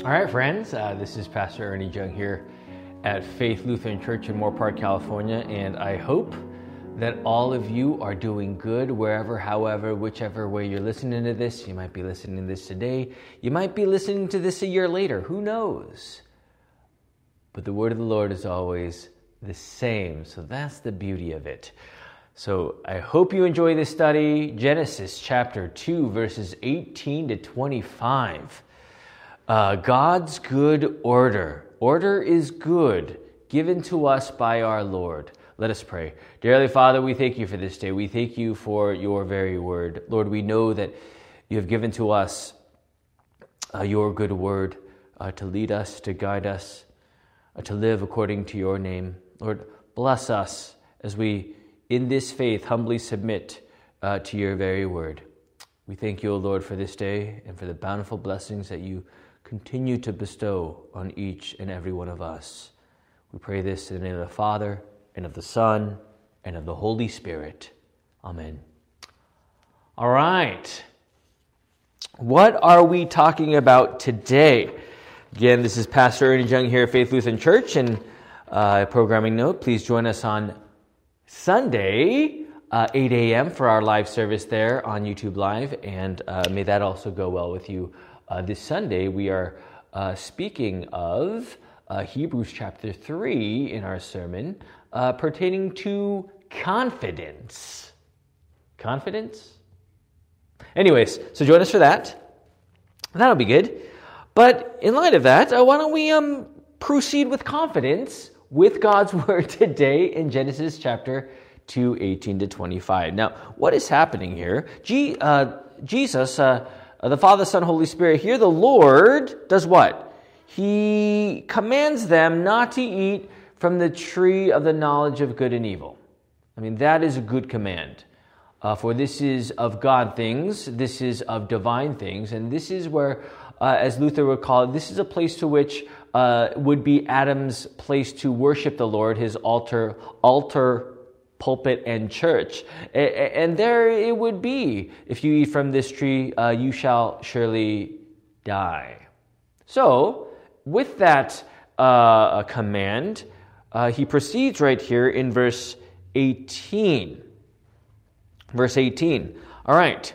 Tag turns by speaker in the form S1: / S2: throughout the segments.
S1: All right, friends, uh, this is Pastor Ernie Jung here at Faith Lutheran Church in Moorpark, California, and I hope that all of you are doing good wherever, however, whichever way you're listening to this. You might be listening to this today, you might be listening to this a year later, who knows? But the word of the Lord is always the same, so that's the beauty of it. So I hope you enjoy this study. Genesis chapter 2, verses 18 to 25. Uh, God's good order. Order is good, given to us by our Lord. Let us pray. Dearly Father, we thank you for this day. We thank you for your very word. Lord, we know that you have given to us uh, your good word uh, to lead us, to guide us, uh, to live according to your name. Lord, bless us as we, in this faith, humbly submit uh, to your very word. We thank you, O Lord, for this day and for the bountiful blessings that you continue to bestow on each and every one of us. We pray this in the name of the Father, and of the Son, and of the Holy Spirit. Amen. All right. What are we talking about today? Again, this is Pastor Ernie Jung here at Faith Lutheran Church, and uh, programming note, please join us on Sunday, uh, 8 a.m., for our live service there on YouTube Live, and uh, may that also go well with you uh, this Sunday, we are uh, speaking of uh, Hebrews chapter 3 in our sermon uh, pertaining to confidence. Confidence? Anyways, so join us for that. That'll be good. But in light of that, uh, why don't we um, proceed with confidence with God's word today in Genesis chapter 2, 18 to 25. Now, what is happening here? G, uh, Jesus uh, the Father, Son, Holy Spirit. Here, the Lord does what? He commands them not to eat from the tree of the knowledge of good and evil. I mean, that is a good command. Uh, for this is of God things, this is of divine things, and this is where, uh, as Luther would call it, this is a place to which uh, would be Adam's place to worship the Lord, his altar, altar pulpit and church. And there it would be if you eat from this tree, uh, you shall surely die. So, with that uh, command, uh, he proceeds right here in verse 18. Verse 18. All right.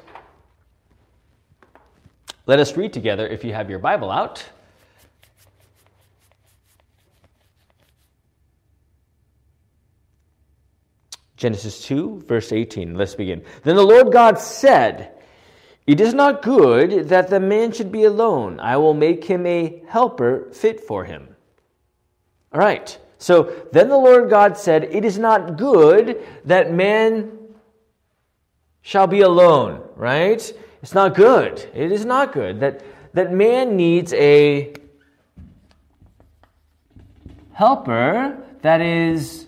S1: Let us read together if you have your Bible out. Genesis 2, verse 18. Let's begin. Then the Lord God said, It is not good that the man should be alone. I will make him a helper fit for him. All right. So then the Lord God said, It is not good that man shall be alone, right? It's not good. It is not good that, that man needs a helper that is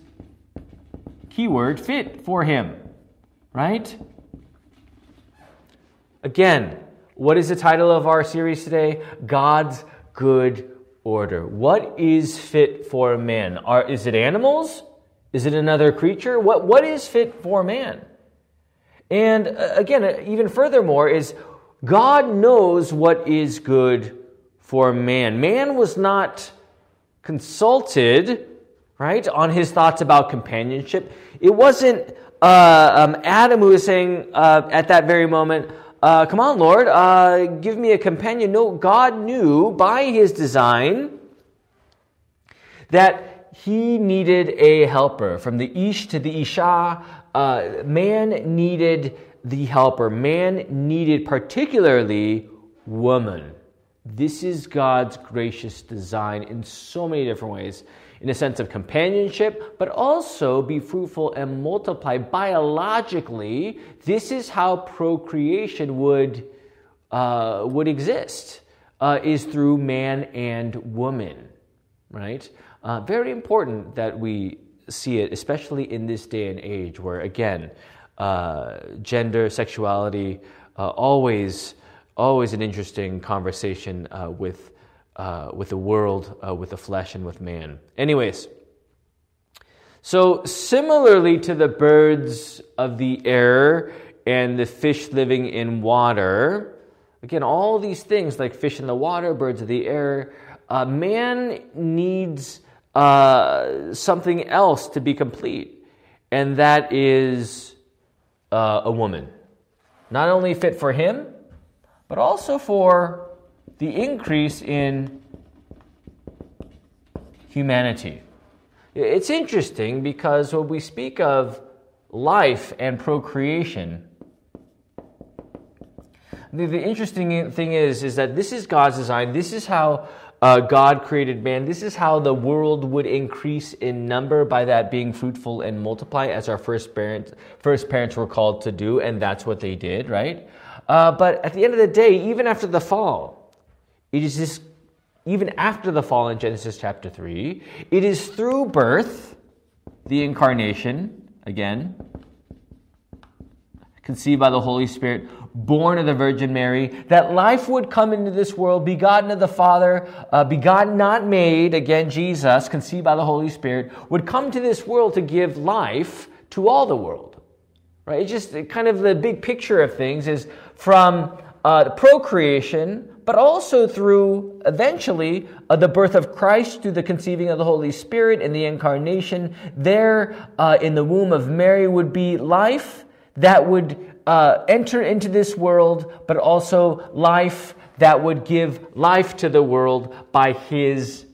S1: keyword fit for him, right? Again, what is the title of our series today? God's good order. What is fit for man? Are, is it animals? Is it another creature? What, what is fit for man? And uh, again, uh, even furthermore, is God knows what is good for man. Man was not consulted right, on his thoughts about companionship. It wasn't uh, um, Adam who was saying uh, at that very moment, uh, Come on, Lord, uh, give me a companion. No, God knew by his design that he needed a helper. From the Ish to the Isha, uh, man needed the helper. Man needed particularly woman. This is God's gracious design in so many different ways in a sense of companionship, but also be fruitful and multiply biologically. This is how procreation would, uh, would exist, uh, is through man and woman, right? Uh, very important that we see it, especially in this day and age where, again, uh, gender, sexuality, uh, always, always an interesting conversation uh, with uh, with the world, uh, with the flesh, and with man. Anyways, so similarly to the birds of the air and the fish living in water, Again, all these things like fish in the water, birds of the air, uh, man needs uh, something else to be complete, and that is uh, a woman. Not only fit for him, but also for the increase in humanity. It's interesting because when we speak of life and procreation, the, the interesting thing is, is that this is God's design. This is how uh, God created man. This is how the world would increase in number by that being fruitful and multiply, as our first parents, first parents were called to do, and that's what they did, right? Uh, but at the end of the day, even after the fall, it is this, even after the fall in Genesis chapter 3, it is through birth, the incarnation, again, conceived by the Holy Spirit, born of the Virgin Mary, that life would come into this world, begotten of the Father, uh, begotten, not made, again, Jesus, conceived by the Holy Spirit, would come to this world to give life to all the world. Right? It's just kind of the big picture of things is from uh, procreation, but also through eventually uh, the birth of Christ through the conceiving of the Holy Spirit and the incarnation. There uh, in the womb of Mary would be life that would uh, enter into this world, but also life that would give life to the world by his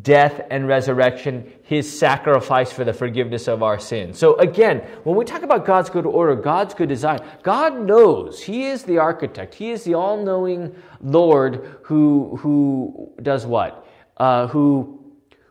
S1: death and resurrection, his sacrifice for the forgiveness of our sins. So again, when we talk about God's good order, God's good design, God knows. He is the architect. He is the all-knowing Lord who who does what? Uh, who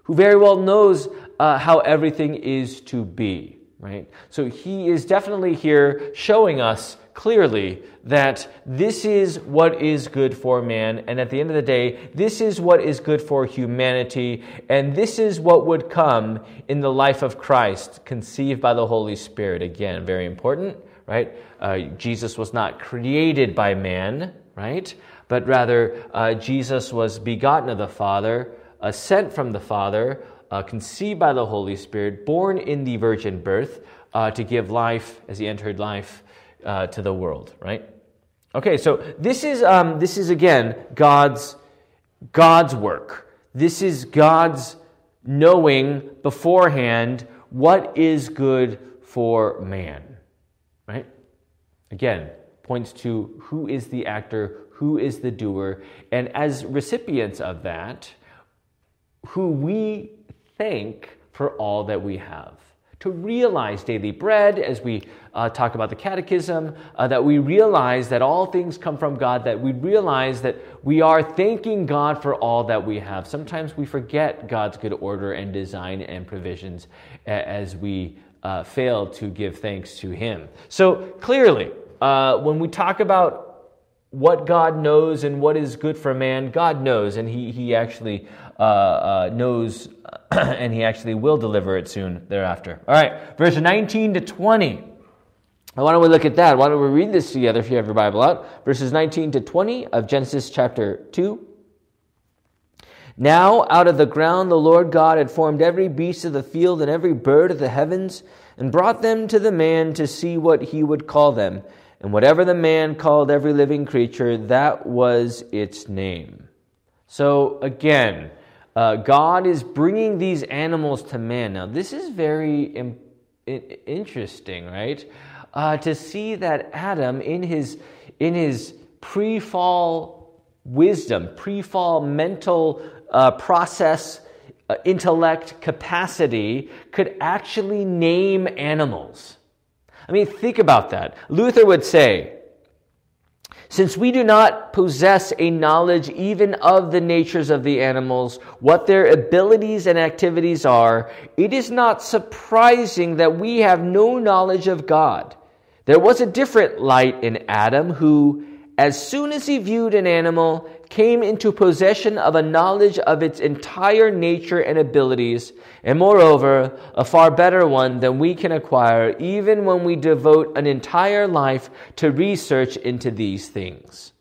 S1: who very well knows uh, how everything is to be right? So he is definitely here showing us clearly that this is what is good for man, and at the end of the day, this is what is good for humanity, and this is what would come in the life of Christ, conceived by the Holy Spirit. Again, very important, right? Uh, Jesus was not created by man, right? But rather, uh, Jesus was begotten of the Father, uh, sent from the Father, uh, conceived by the Holy Spirit, born in the virgin birth, uh, to give life as he entered life uh, to the world, right? Okay, so this is, um, this is again God's, God's work. This is God's knowing beforehand what is good for man, right? Again, points to who is the actor, who is the doer, and as recipients of that, who we thank for all that we have. To realize daily bread, as we uh, talk about the catechism, uh, that we realize that all things come from God, that we realize that we are thanking God for all that we have. Sometimes we forget God's good order and design and provisions as we uh, fail to give thanks to Him. So clearly, uh, when we talk about what God knows and what is good for man, God knows, and He, he actually uh, uh, knows and He actually will deliver it soon thereafter. All right, verse 19 to 20. Why don't we look at that? Why don't we read this together if you have your Bible out? Verses 19 to 20 of Genesis chapter 2. Now, out of the ground, the Lord God had formed every beast of the field and every bird of the heavens, and brought them to the man to see what he would call them. And whatever the man called every living creature, that was its name. So again, uh, God is bringing these animals to man. Now, this is very Im- interesting, right? Uh, to see that Adam, in his in his pre-fall wisdom, pre-fall mental uh, process, uh, intellect capacity, could actually name animals. I mean, think about that. Luther would say, since we do not possess a knowledge even of the natures of the animals, what their abilities and activities are, it is not surprising that we have no knowledge of God. There was a different light in Adam who, as soon as he viewed an animal, came into possession of a knowledge of its entire nature and abilities, and moreover, a far better one than we can acquire even when we devote an entire life to research into these things.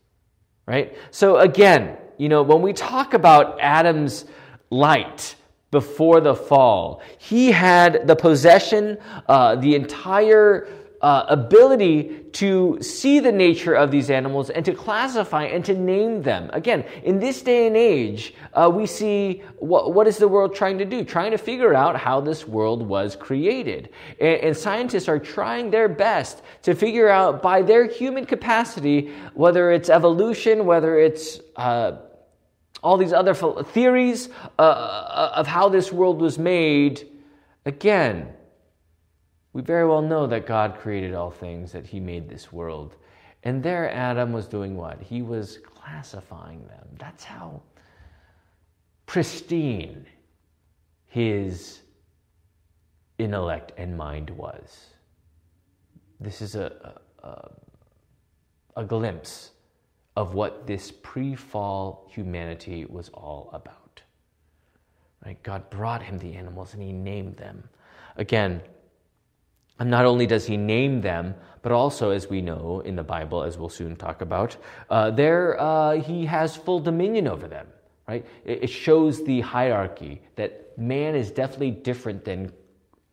S1: Right? So again, you know, when we talk about Adam's light, before the fall. He had the possession, uh, the entire uh, ability to see the nature of these animals and to classify and to name them. Again, in this day and age, uh, we see what, what is the world trying to do? Trying to figure out how this world was created. And, and scientists are trying their best to figure out by their human capacity, whether it's evolution, whether it's uh, all these other theories uh, uh, of how this world was made. Again, we very well know that God created all things, that He made this world. And there, Adam was doing what? He was classifying them. That's how pristine his intellect and mind was. This is a, a, a glimpse of what this pre fall humanity was all about. Right? God brought him the animals and he named them. Again, and not only does he name them, but also, as we know in the Bible, as we'll soon talk about, uh, there uh, he has full dominion over them. Right? It, it shows the hierarchy that man is definitely different than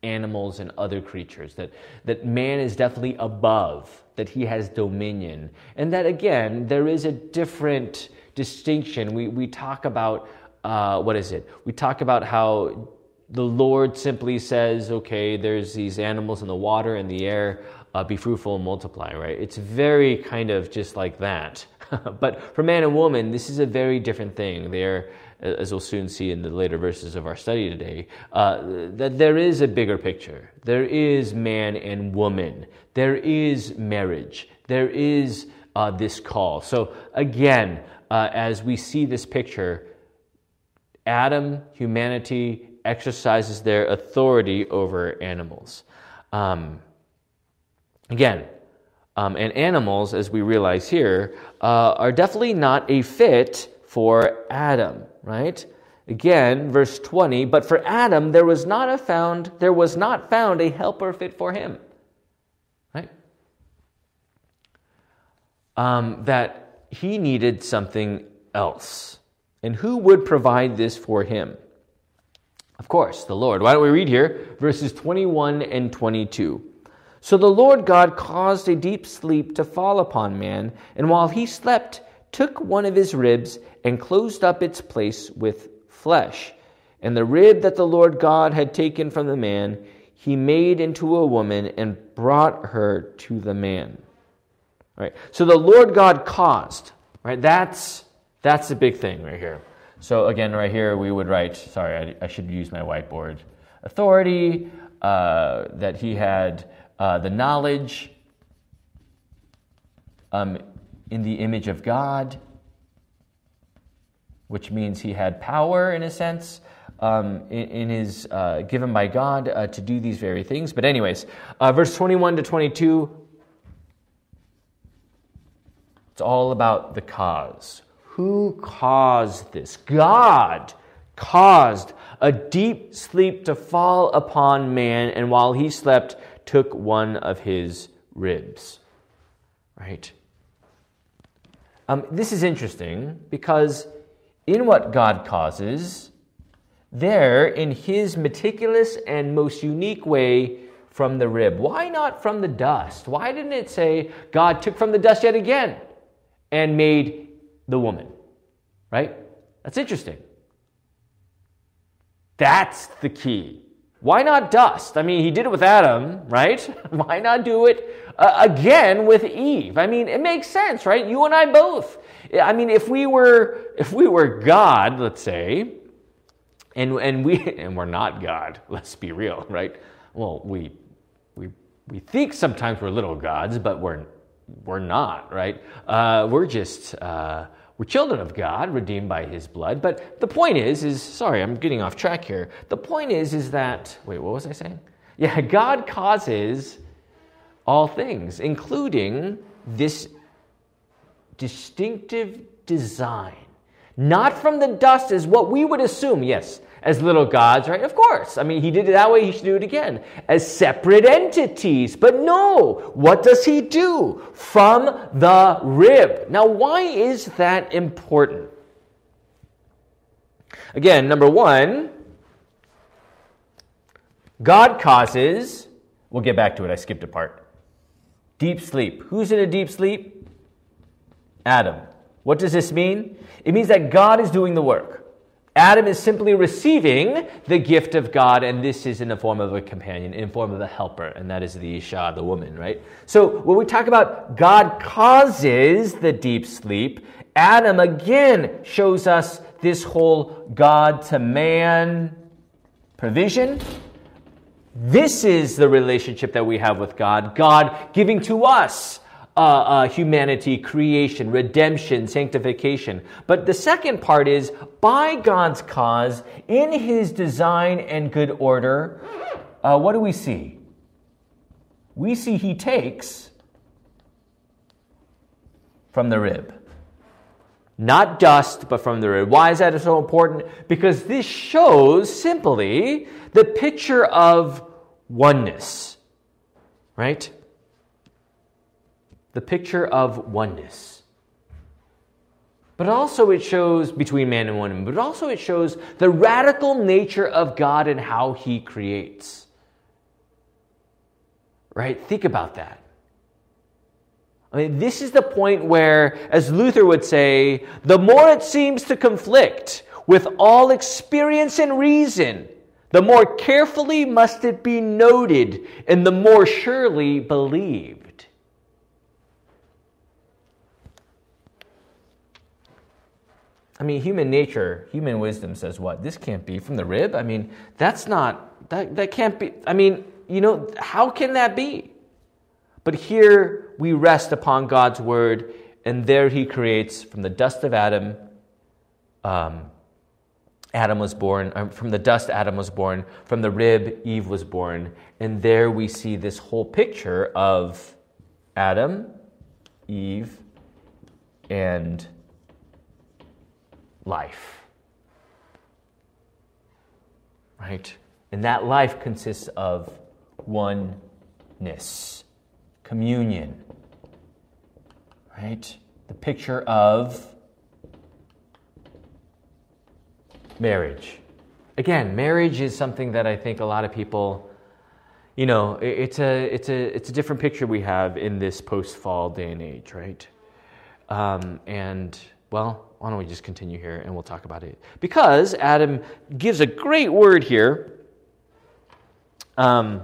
S1: animals and other creatures. That that man is definitely above. That he has dominion, and that again there is a different distinction. We we talk about uh, what is it? We talk about how the Lord simply says, okay, there's these animals in the water and the air, uh, be fruitful and multiply, right? It's very kind of just like that. but for man and woman, this is a very different thing. They're, as we'll soon see in the later verses of our study today, uh, that there is a bigger picture. There is man and woman. There is marriage. There is uh, this call. So again, uh, as we see this picture, Adam, humanity, exercises their authority over animals. Um, again, um, and animals, as we realize here, uh, are definitely not a fit for Adam, right? Again, verse 20, but for Adam there was not a found there was not found a helper fit for him. Right? Um, that he needed something else. And who would provide this for him? Of course, the Lord. Why don't we read here verses 21 and 22? So the Lord God caused a deep sleep to fall upon man, and while he slept, took one of his ribs and closed up its place with flesh. And the rib that the Lord God had taken from the man, he made into a woman and brought her to the man. Right. So the Lord God caused. Right. That's that's the big thing right here. So again, right here we would write, sorry, I, I should use my whiteboard. Authority, uh, that he had uh, the knowledge um, in the image of God, which means he had power in a sense. Um, in, his uh, given by God uh, to do these very things. But, anyways, uh, verse 21 to 22, it's all about the cause. Who caused this? God caused a deep sleep to fall upon man, and while he slept, took one of his ribs. Right? Um, this is interesting because in what God causes, there, in his meticulous and most unique way, from the rib. Why not from the dust? Why didn't it say God took from the dust yet again and made the woman. Right? That's interesting. That's the key. Why not dust? I mean, he did it with Adam, right? Why not do it uh, again with Eve? I mean, it makes sense, right? You and I both. I mean, if we were if we were God, let's say, and and we and we're not God, let's be real, right? Well, we we we think sometimes we're little gods, but we're we're not, right? Uh, we're just uh, we're children of God, redeemed by his blood. But the point is, is sorry, I'm getting off track here. The point is, is that wait, what was I saying? Yeah, God causes all things, including this distinctive design. Not from the dust as what we would assume, yes, as little gods, right? Of course. I mean, he did it that way, he should do it again. As separate entities. But no, what does he do? From the rib. Now, why is that important? Again, number one, God causes, we'll get back to it, I skipped a part. Deep sleep. Who's in a deep sleep? Adam. What does this mean? It means that God is doing the work. Adam is simply receiving the gift of God, and this is in the form of a companion, in form of a helper, and that is the Isha, the woman, right? So when we talk about God causes the deep sleep, Adam again shows us this whole God to man provision. This is the relationship that we have with God. God giving to us uh, uh, humanity, creation, redemption, sanctification. But the second part is by God's cause, in His design and good order, uh, what do we see? We see He takes from the rib. Not dust, but from the rib. Why is that so important? Because this shows simply the picture of oneness, right? The picture of oneness. But also, it shows between man and woman, but also, it shows the radical nature of God and how He creates. Right? Think about that. I mean, this is the point where, as Luther would say, the more it seems to conflict with all experience and reason, the more carefully must it be noted and the more surely believed. I mean, human nature, human wisdom says what? This can't be from the rib? I mean, that's not, that, that can't be. I mean, you know, how can that be? But here we rest upon God's word, and there he creates from the dust of Adam. Um, Adam was born, um, from the dust, Adam was born, from the rib, Eve was born. And there we see this whole picture of Adam, Eve, and life. Right? And that life consists of oneness, communion. Right? The picture of marriage. Again, marriage is something that I think a lot of people, you know, it's a, it's a, it's a different picture we have in this post fall day and age, right? Um, and, well, why don't we just continue here and we'll talk about it? Because Adam gives a great word here. Um,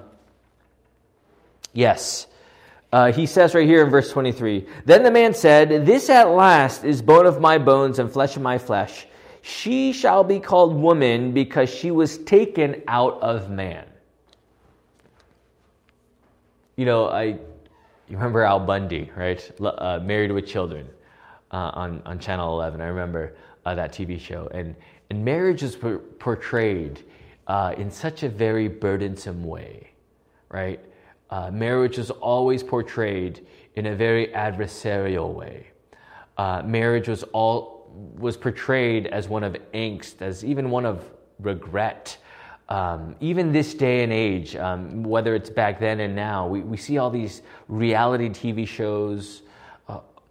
S1: yes. Uh, he says right here in verse 23 Then the man said, This at last is bone of my bones and flesh of my flesh. She shall be called woman because she was taken out of man. You know, I you remember Al Bundy, right? Uh, married with children uh, on, on Channel 11. I remember uh, that TV show. And, and marriage is por- portrayed uh, in such a very burdensome way, right? Uh, marriage is always portrayed in a very adversarial way. Uh, marriage was all was portrayed as one of angst, as even one of regret. Um, even this day and age, um, whether it's back then and now, we, we see all these reality TV shows,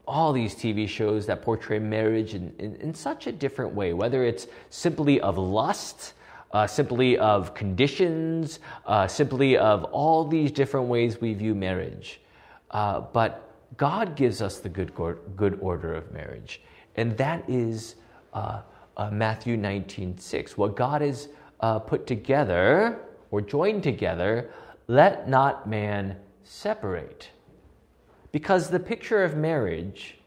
S1: all these TV shows that portray marriage in, in, in such a different way, whether it's simply of lust, uh, simply of conditions, uh, simply of all these different ways we view marriage. Uh, but God gives us the good, good order of marriage, and that is uh, uh, Matthew 19 6. What God has uh, put together or joined together, let not man separate. Because the picture of marriage,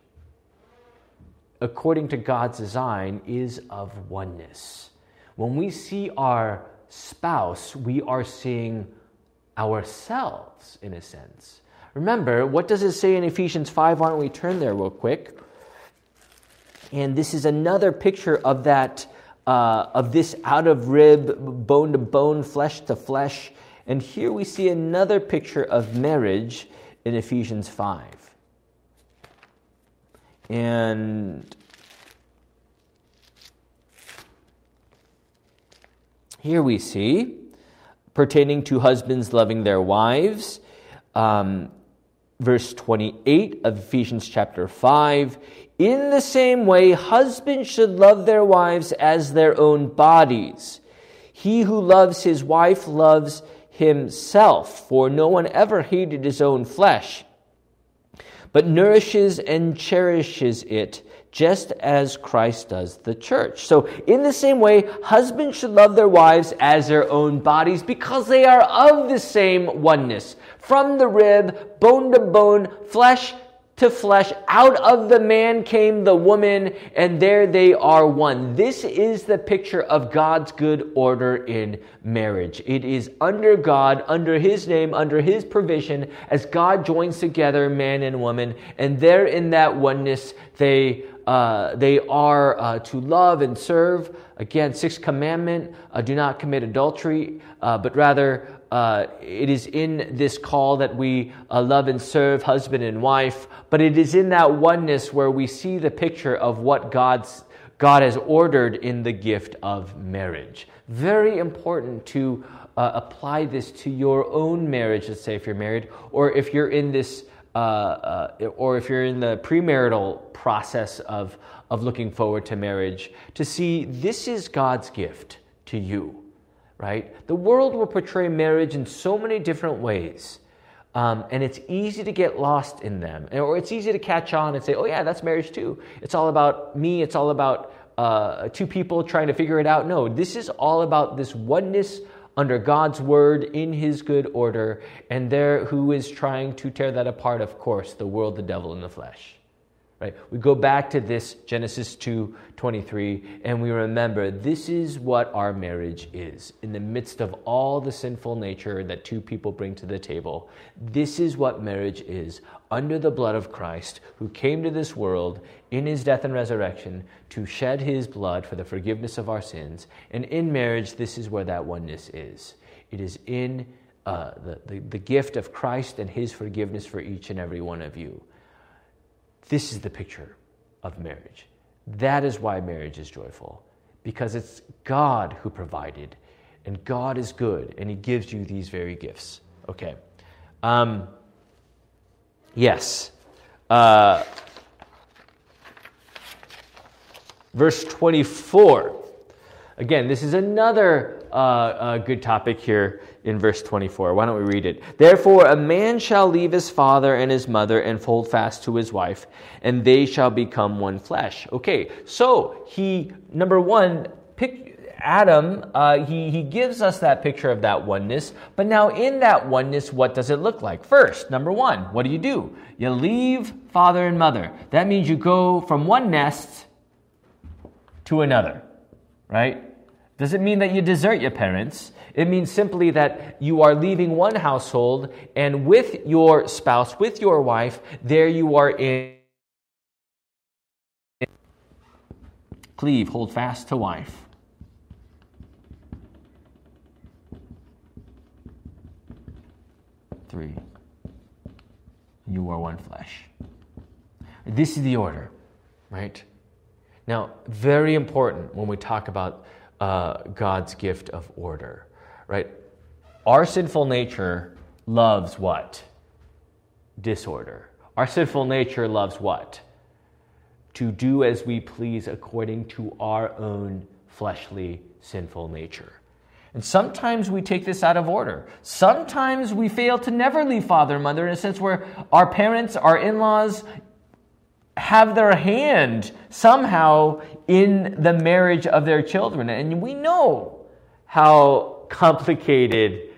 S1: according to God's design, is of oneness. When we see our spouse, we are seeing ourselves in a sense. Remember, what does it say in Ephesians 5? Why don't we turn there real quick? And this is another picture of that, uh, of this out of rib, bone to bone, flesh to flesh. And here we see another picture of marriage in Ephesians 5. And here we see pertaining to husbands loving their wives. Um, verse 28 of Ephesians chapter 5. In the same way, husbands should love their wives as their own bodies. He who loves his wife loves himself, for no one ever hated his own flesh, but nourishes and cherishes it just as Christ does the church. So, in the same way, husbands should love their wives as their own bodies because they are of the same oneness. From the rib, bone to bone, flesh to flesh. Out of the man came the woman, and there they are one. This is the picture of God's good order in marriage. It is under God, under His name, under His provision, as God joins together man and woman, and there in that oneness, they uh, they are uh, to love and serve. Again, sixth commandment: uh, do not commit adultery, uh, but rather uh, it is in this call that we uh, love and serve husband and wife, but it is in that oneness where we see the picture of what God's, God has ordered in the gift of marriage. Very important to uh, apply this to your own marriage, let's say if you're married, or if you're in this, uh, uh, or if you're in the premarital process of, of looking forward to marriage, to see this is God's gift to you right? The world will portray marriage in so many different ways. Um, and it's easy to get lost in them. Or it's easy to catch on and say, oh, yeah, that's marriage too. It's all about me. It's all about uh, two people trying to figure it out. No, this is all about this oneness under God's word in his good order. And there, who is trying to tear that apart? Of course, the world, the devil, and the flesh. Right? We go back to this Genesis 2:23 and we remember this is what our marriage is. In the midst of all the sinful nature that two people bring to the table, this is what marriage is under the blood of Christ who came to this world in his death and resurrection to shed his blood for the forgiveness of our sins. And in marriage this is where that oneness is. It is in uh, the, the, the gift of Christ and his forgiveness for each and every one of you. This is the picture of marriage. That is why marriage is joyful, because it's God who provided, and God is good, and He gives you these very gifts. Okay. Um, yes. Uh, verse 24. Again, this is another uh, uh, good topic here in verse 24. Why don't we read it? Therefore, a man shall leave his father and his mother and hold fast to his wife, and they shall become one flesh. Okay, so he, number one, pick, Adam, uh, he, he gives us that picture of that oneness. But now, in that oneness, what does it look like? First, number one, what do you do? You leave father and mother. That means you go from one nest to another, right? Doesn't mean that you desert your parents. It means simply that you are leaving one household and with your spouse, with your wife, there you are in. Cleave, hold fast to wife. Three. You are one flesh. This is the order, right? Now, very important when we talk about uh, God's gift of order, right? Our sinful nature loves what? Disorder. Our sinful nature loves what? To do as we please according to our own fleshly sinful nature. And sometimes we take this out of order. Sometimes we fail to never leave father and mother in a sense where our parents, our in laws, have their hand somehow in the marriage of their children. And we know how complicated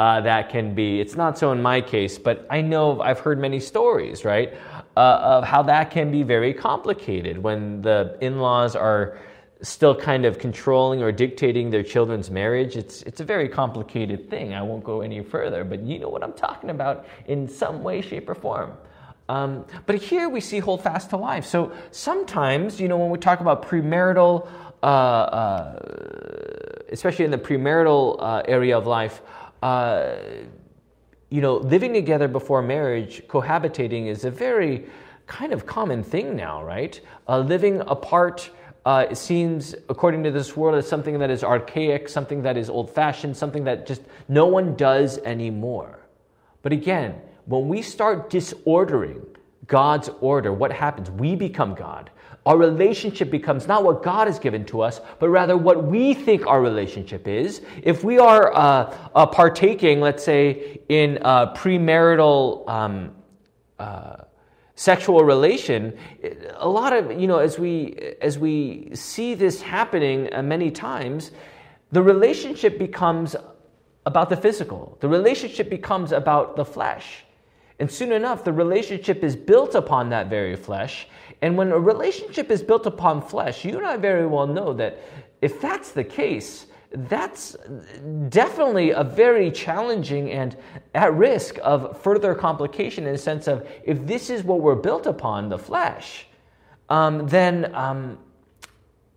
S1: uh, that can be. It's not so in my case, but I know I've heard many stories, right, uh, of how that can be very complicated when the in laws are still kind of controlling or dictating their children's marriage. It's, it's a very complicated thing. I won't go any further, but you know what I'm talking about in some way, shape, or form. Um, but here we see hold fast to life. So sometimes, you know, when we talk about premarital, uh, uh, especially in the premarital uh, area of life, uh, you know, living together before marriage, cohabitating is a very kind of common thing now, right? Uh, living apart. Uh, it seems, according to this world, as something that is archaic, something that is old fashioned, something that just no one does anymore. But again, when we start disordering God's order, what happens? We become God. Our relationship becomes not what God has given to us, but rather what we think our relationship is. If we are uh, uh, partaking, let's say, in uh, premarital um, uh, sexual relation a lot of you know as we as we see this happening uh, many times the relationship becomes about the physical the relationship becomes about the flesh and soon enough the relationship is built upon that very flesh and when a relationship is built upon flesh you and i very well know that if that's the case that's definitely a very challenging and at risk of further complication in the sense of if this is what we're built upon, the flesh, um, then um,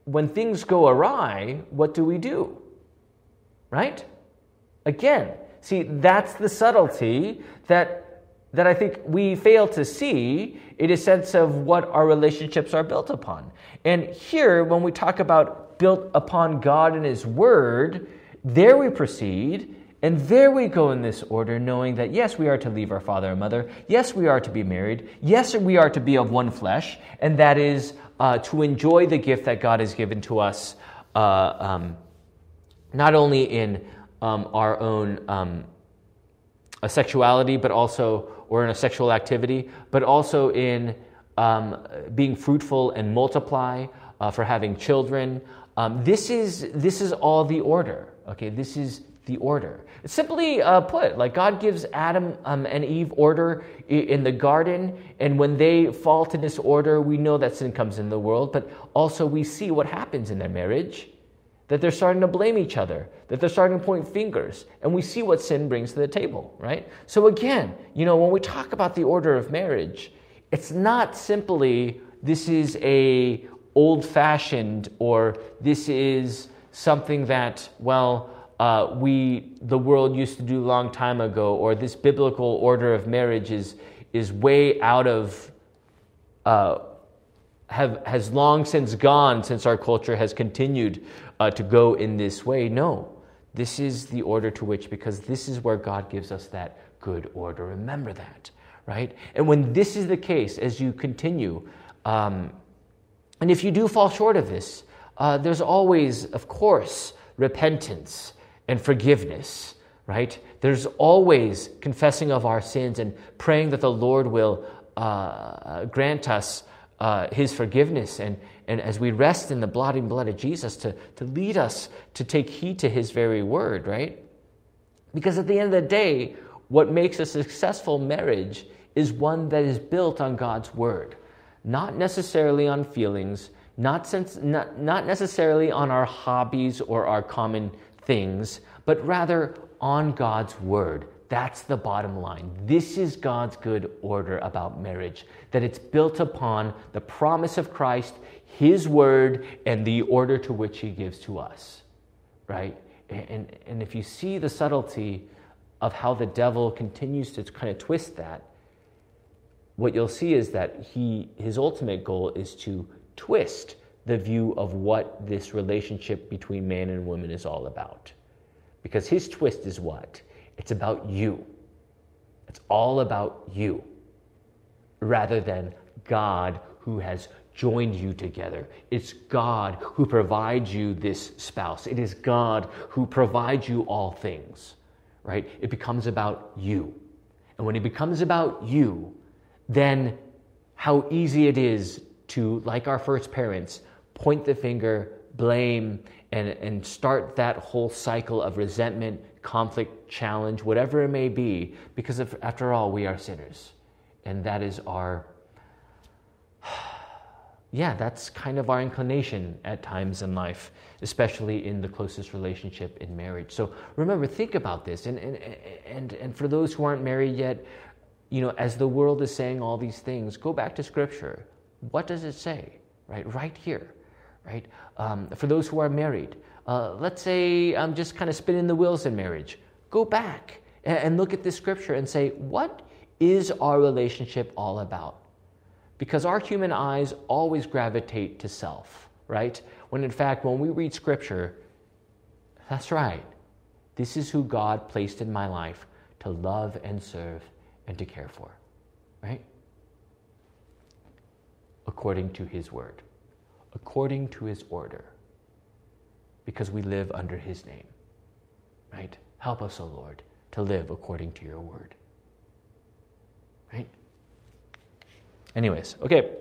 S1: when things go awry, what do we do? Right? Again, see, that's the subtlety that that I think we fail to see in a sense of what our relationships are built upon. And here, when we talk about built upon God and His Word, there we proceed, and there we go in this order, knowing that yes, we are to leave our father and mother, yes, we are to be married, yes, we are to be of one flesh, and that is uh, to enjoy the gift that God has given to us, uh, um, not only in um, our own um, sexuality, but also, or in a sexual activity, but also in um, being fruitful and multiply, uh, for having children, um, this is this is all the order. Okay, this is the order. Simply uh, put, like God gives Adam um, and Eve order in the garden, and when they fall to disorder, we know that sin comes in the world. But also, we see what happens in their marriage. That they're starting to blame each other, that they're starting to point fingers, and we see what sin brings to the table, right? So, again, you know, when we talk about the order of marriage, it's not simply this is a old fashioned or this is something that, well, uh, we the world used to do long time ago, or this biblical order of marriage is is way out of uh, have has long since gone since our culture has continued uh, to go in this way. No, this is the order to which because this is where God gives us that good order. Remember that, right? And when this is the case, as you continue. Um, and if you do fall short of this, uh, there's always, of course, repentance and forgiveness, right? There's always confessing of our sins and praying that the Lord will uh, grant us uh, his forgiveness and, and as we rest in the blotting blood of Jesus to, to lead us to take heed to his very word, right? Because at the end of the day, what makes a successful marriage is one that is built on God's word not necessarily on feelings, not, not, not necessarily on our hobbies or our common things, but rather on God's word. That's the bottom line. This is God's good order about marriage, that it's built upon the promise of Christ, His word, and the order to which He gives to us, right? And, and if you see the subtlety of how the devil continues to kind of twist that, what you'll see is that he, his ultimate goal is to twist the view of what this relationship between man and woman is all about. Because his twist is what? It's about you. It's all about you rather than God who has joined you together. It's God who provides you this spouse. It is God who provides you all things, right? It becomes about you. And when it becomes about you, then how easy it is to, like our first parents, point the finger, blame, and, and start that whole cycle of resentment, conflict, challenge, whatever it may be, because of, after all, we are sinners. And that is our, yeah, that's kind of our inclination at times in life, especially in the closest relationship in marriage. So remember, think about this. And, and, and, and for those who aren't married yet, you know, as the world is saying all these things, go back to Scripture. What does it say? Right, right here, right? Um, for those who are married, uh, let's say I'm just kind of spinning the wheels in marriage. Go back and, and look at this Scripture and say, what is our relationship all about? Because our human eyes always gravitate to self, right? When in fact, when we read Scripture, that's right. This is who God placed in my life to love and serve and to care for, right? According to His word, according to His order, because we live under His name, right? Help us, O oh Lord, to live according to your word, right? Anyways, okay.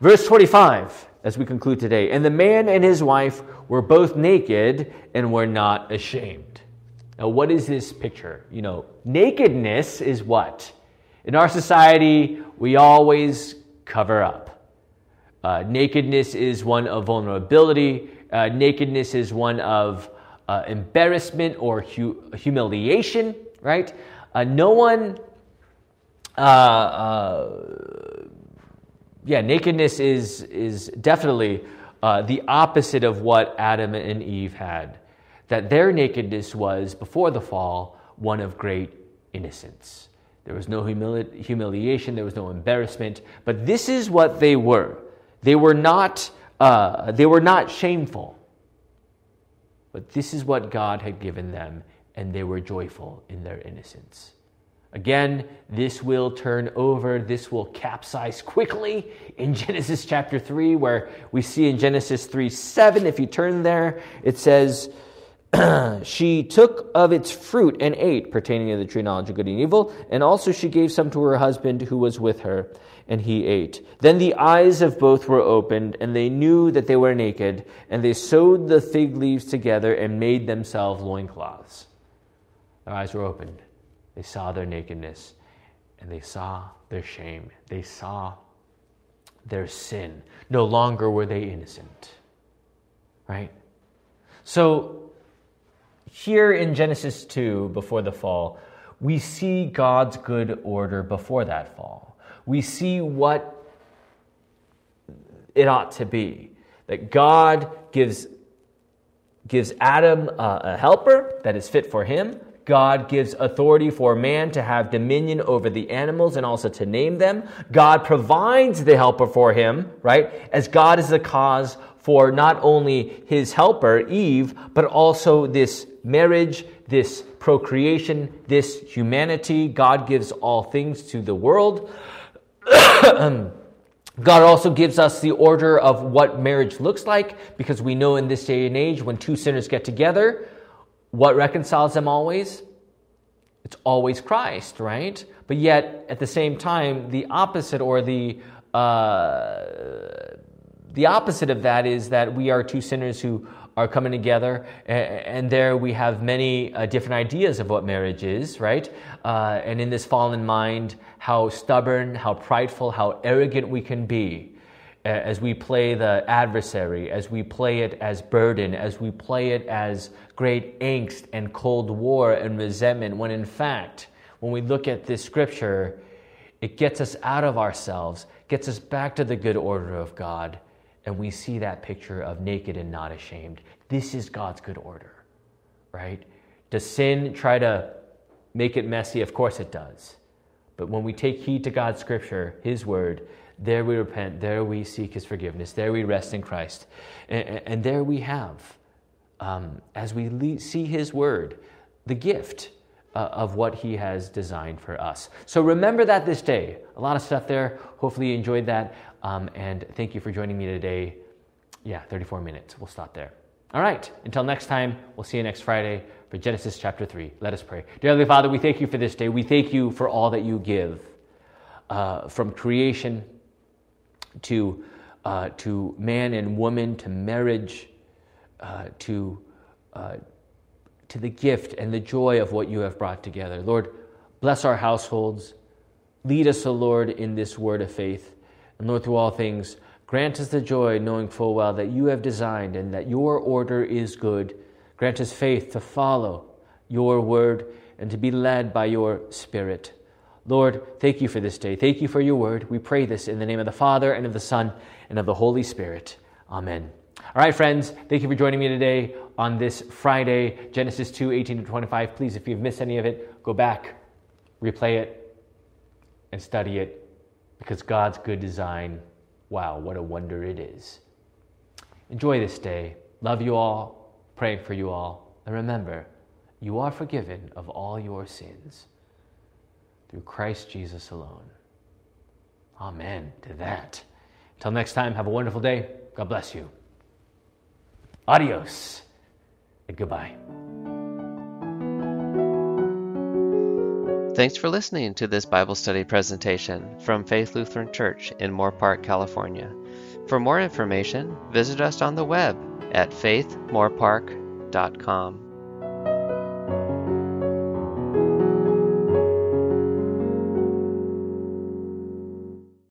S1: Verse 25, as we conclude today. And the man and his wife were both naked and were not ashamed. Now, what is this picture? You know, nakedness is what? In our society, we always cover up. Uh, nakedness is one of vulnerability. Uh, nakedness is one of uh, embarrassment or hu- humiliation, right? Uh, no one, uh, uh, yeah, nakedness is, is definitely the opposite of what Adam and Eve had. That their nakedness was, before the fall, one of great innocence. There was no humili- humiliation, there was no embarrassment, but this is what they were. They were not, uh, they were not shameful, but this is what God had given them, and they were joyful in their innocence. Again, this will turn over, this will capsize quickly in Genesis chapter 3, where we see in Genesis 3 7, if you turn there, it says, she took of its fruit and ate, pertaining to the tree knowledge of good and evil, and also she gave some to her husband who was with her, and he ate. Then the eyes of both were opened, and they knew that they were naked, and they sewed the fig leaves together and made themselves loincloths. Their eyes were opened. They saw their nakedness, and they saw their shame. They saw their sin. No longer were they innocent. Right? So, here in Genesis 2, before the fall, we see God's good order before that fall. We see what it ought to be. That God gives, gives Adam a, a helper that is fit for him. God gives authority for man to have dominion over the animals and also to name them. God provides the helper for him, right? As God is the cause for not only his helper, Eve, but also this marriage, this procreation, this humanity. God gives all things to the world. God also gives us the order of what marriage looks like because we know in this day and age when two sinners get together, what reconciles them always? It's always Christ, right? But yet, at the same time, the opposite or the uh, the opposite of that is that we are two sinners who are coming together, and there we have many uh, different ideas of what marriage is, right? Uh, and in this fallen mind, how stubborn, how prideful, how arrogant we can be as we play the adversary, as we play it as burden, as we play it as great angst and cold war and resentment, when in fact, when we look at this scripture, it gets us out of ourselves, gets us back to the good order of God and we see that picture of naked and not ashamed. This is God's good order, right? Does sin try to make it messy? Of course it does. But when we take heed to God's scripture, His word, there we repent, there we seek His forgiveness, there we rest in Christ. And, and there we have, um, as we see His word, the gift uh, of what He has designed for us. So remember that this day. A lot of stuff there. Hopefully you enjoyed that. Um, and thank you for joining me today. Yeah, 34 minutes. We'll stop there. All right. Until next time, we'll see you next Friday for Genesis chapter 3. Let us pray. Dear Heavenly Father, we thank you for this day. We thank you for all that you give uh, from creation to, uh, to man and woman to marriage uh, to, uh, to the gift and the joy of what you have brought together. Lord, bless our households. Lead us, O Lord, in this word of faith. And Lord, through all things, grant us the joy, knowing full well that you have designed and that your order is good. Grant us faith to follow your word and to be led by your spirit. Lord, thank you for this day. Thank you for your word. We pray this in the name of the Father and of the Son and of the Holy Spirit. Amen. All right, friends, thank you for joining me today on this Friday, Genesis 2 18 to 25. Please, if you've missed any of it, go back, replay it, and study it because God's good design, wow, what a wonder it is. Enjoy this day. Love you all, praying for you all. And remember, you are forgiven of all your sins through Christ Jesus alone. Amen to that. Until next time, have a wonderful day. God bless you. Adios and goodbye.
S2: Thanks for listening to this Bible study presentation from Faith Lutheran Church in Moorpark, California. For more information, visit us on the web at faithmoorpark.com.